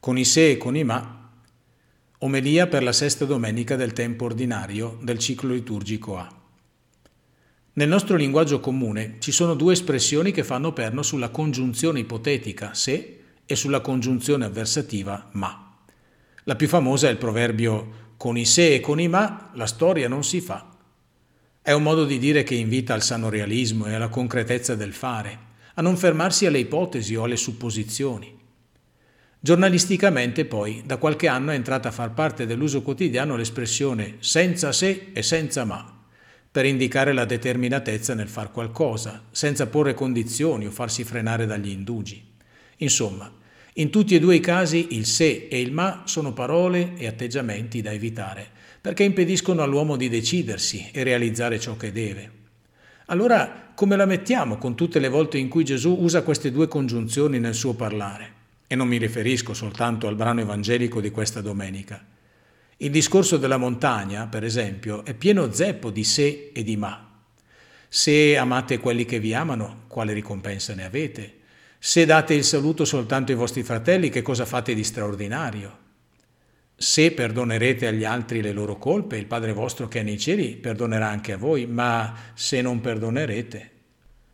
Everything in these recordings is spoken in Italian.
con i se e con i ma, omelia per la sesta domenica del tempo ordinario del ciclo liturgico A. Nel nostro linguaggio comune ci sono due espressioni che fanno perno sulla congiunzione ipotetica se e sulla congiunzione avversativa ma. La più famosa è il proverbio con i se e con i ma la storia non si fa. È un modo di dire che invita al sano realismo e alla concretezza del fare, a non fermarsi alle ipotesi o alle supposizioni. Giornalisticamente poi da qualche anno è entrata a far parte dell'uso quotidiano l'espressione senza se e senza ma per indicare la determinatezza nel far qualcosa, senza porre condizioni o farsi frenare dagli indugi. Insomma, in tutti e due i casi il se e il ma sono parole e atteggiamenti da evitare, perché impediscono all'uomo di decidersi e realizzare ciò che deve. Allora, come la mettiamo con tutte le volte in cui Gesù usa queste due congiunzioni nel suo parlare? E non mi riferisco soltanto al brano evangelico di questa domenica. Il discorso della montagna, per esempio, è pieno zeppo di se e di ma. Se amate quelli che vi amano, quale ricompensa ne avete? Se date il saluto soltanto ai vostri fratelli, che cosa fate di straordinario? Se perdonerete agli altri le loro colpe, il Padre vostro che è nei cieli perdonerà anche a voi, ma se non perdonerete,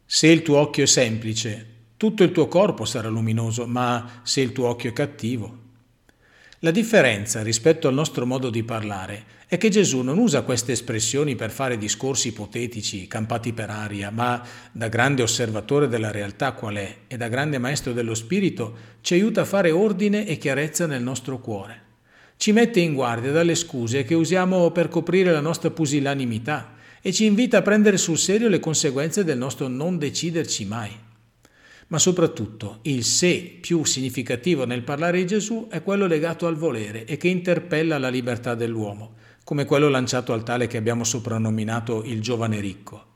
se il tuo occhio è semplice, tutto il tuo corpo sarà luminoso, ma se il tuo occhio è cattivo, la differenza rispetto al nostro modo di parlare è che Gesù non usa queste espressioni per fare discorsi ipotetici, campati per aria, ma da grande osservatore della realtà qual è e da grande maestro dello spirito ci aiuta a fare ordine e chiarezza nel nostro cuore. Ci mette in guardia dalle scuse che usiamo per coprire la nostra pusillanimità e ci invita a prendere sul serio le conseguenze del nostro non deciderci mai. Ma soprattutto il se più significativo nel parlare di Gesù è quello legato al volere e che interpella la libertà dell'uomo, come quello lanciato al tale che abbiamo soprannominato il giovane ricco.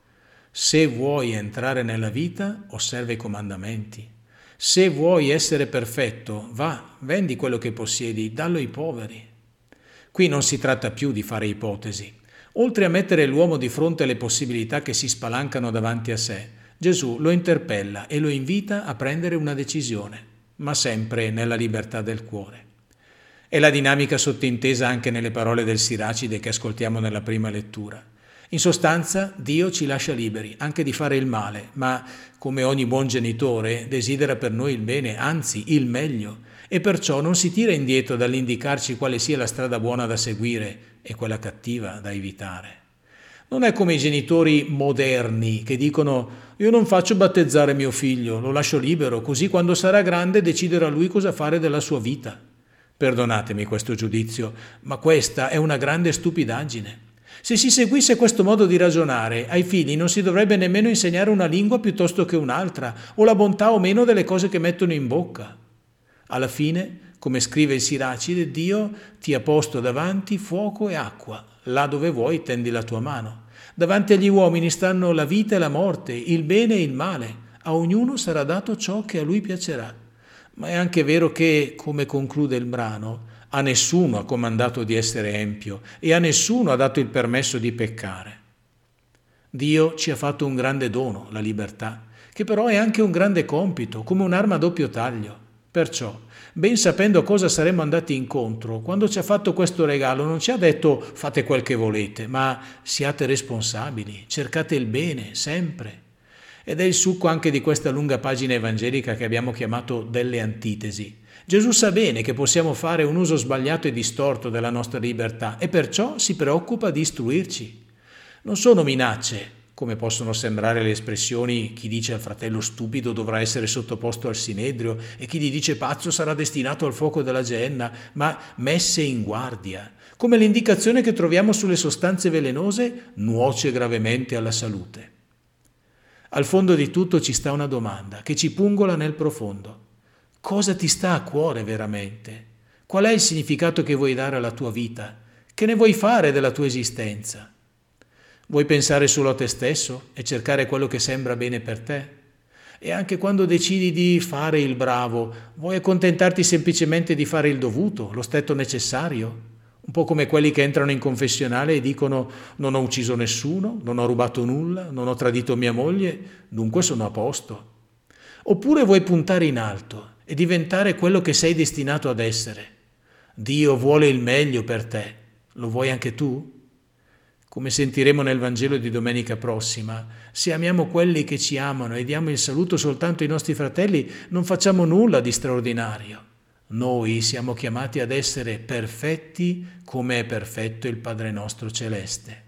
Se vuoi entrare nella vita, osserva i comandamenti. Se vuoi essere perfetto, va, vendi quello che possiedi, dallo ai poveri. Qui non si tratta più di fare ipotesi. Oltre a mettere l'uomo di fronte alle possibilità che si spalancano davanti a sé, Gesù lo interpella e lo invita a prendere una decisione, ma sempre nella libertà del cuore. È la dinamica sottintesa anche nelle parole del Siracide che ascoltiamo nella prima lettura. In sostanza, Dio ci lascia liberi anche di fare il male, ma come ogni buon genitore desidera per noi il bene, anzi il meglio, e perciò non si tira indietro dall'indicarci quale sia la strada buona da seguire e quella cattiva da evitare. Non è come i genitori moderni che dicono io non faccio battezzare mio figlio, lo lascio libero, così quando sarà grande deciderà lui cosa fare della sua vita. Perdonatemi questo giudizio, ma questa è una grande stupidaggine. Se si seguisse questo modo di ragionare, ai figli non si dovrebbe nemmeno insegnare una lingua piuttosto che un'altra, o la bontà o meno delle cose che mettono in bocca. Alla fine, come scrive il Siracide, Dio ti ha posto davanti fuoco e acqua, là dove vuoi tendi la tua mano. Davanti agli uomini stanno la vita e la morte, il bene e il male. A ognuno sarà dato ciò che a lui piacerà. Ma è anche vero che, come conclude il brano, a nessuno ha comandato di essere empio e a nessuno ha dato il permesso di peccare. Dio ci ha fatto un grande dono, la libertà, che però è anche un grande compito, come un'arma a doppio taglio. Perciò, ben sapendo cosa saremmo andati incontro, quando ci ha fatto questo regalo non ci ha detto fate quel che volete, ma siate responsabili, cercate il bene sempre. Ed è il succo anche di questa lunga pagina evangelica che abbiamo chiamato delle antitesi. Gesù sa bene che possiamo fare un uso sbagliato e distorto della nostra libertà e perciò si preoccupa di istruirci. Non sono minacce, come possono sembrare le espressioni chi dice al fratello stupido dovrà essere sottoposto al sinedrio e chi gli dice pazzo sarà destinato al fuoco della genna, ma messe in guardia, come l'indicazione che troviamo sulle sostanze velenose nuoce gravemente alla salute. Al fondo di tutto ci sta una domanda che ci pungola nel profondo. Cosa ti sta a cuore veramente? Qual è il significato che vuoi dare alla tua vita? Che ne vuoi fare della tua esistenza? Vuoi pensare solo a te stesso e cercare quello che sembra bene per te? E anche quando decidi di fare il bravo, vuoi accontentarti semplicemente di fare il dovuto, lo stetto necessario? Un po' come quelli che entrano in confessionale e dicono non ho ucciso nessuno, non ho rubato nulla, non ho tradito mia moglie, dunque sono a posto. Oppure vuoi puntare in alto e diventare quello che sei destinato ad essere. Dio vuole il meglio per te. Lo vuoi anche tu? Come sentiremo nel Vangelo di domenica prossima, se amiamo quelli che ci amano e diamo il saluto soltanto ai nostri fratelli, non facciamo nulla di straordinario. Noi siamo chiamati ad essere perfetti come è perfetto il Padre nostro celeste.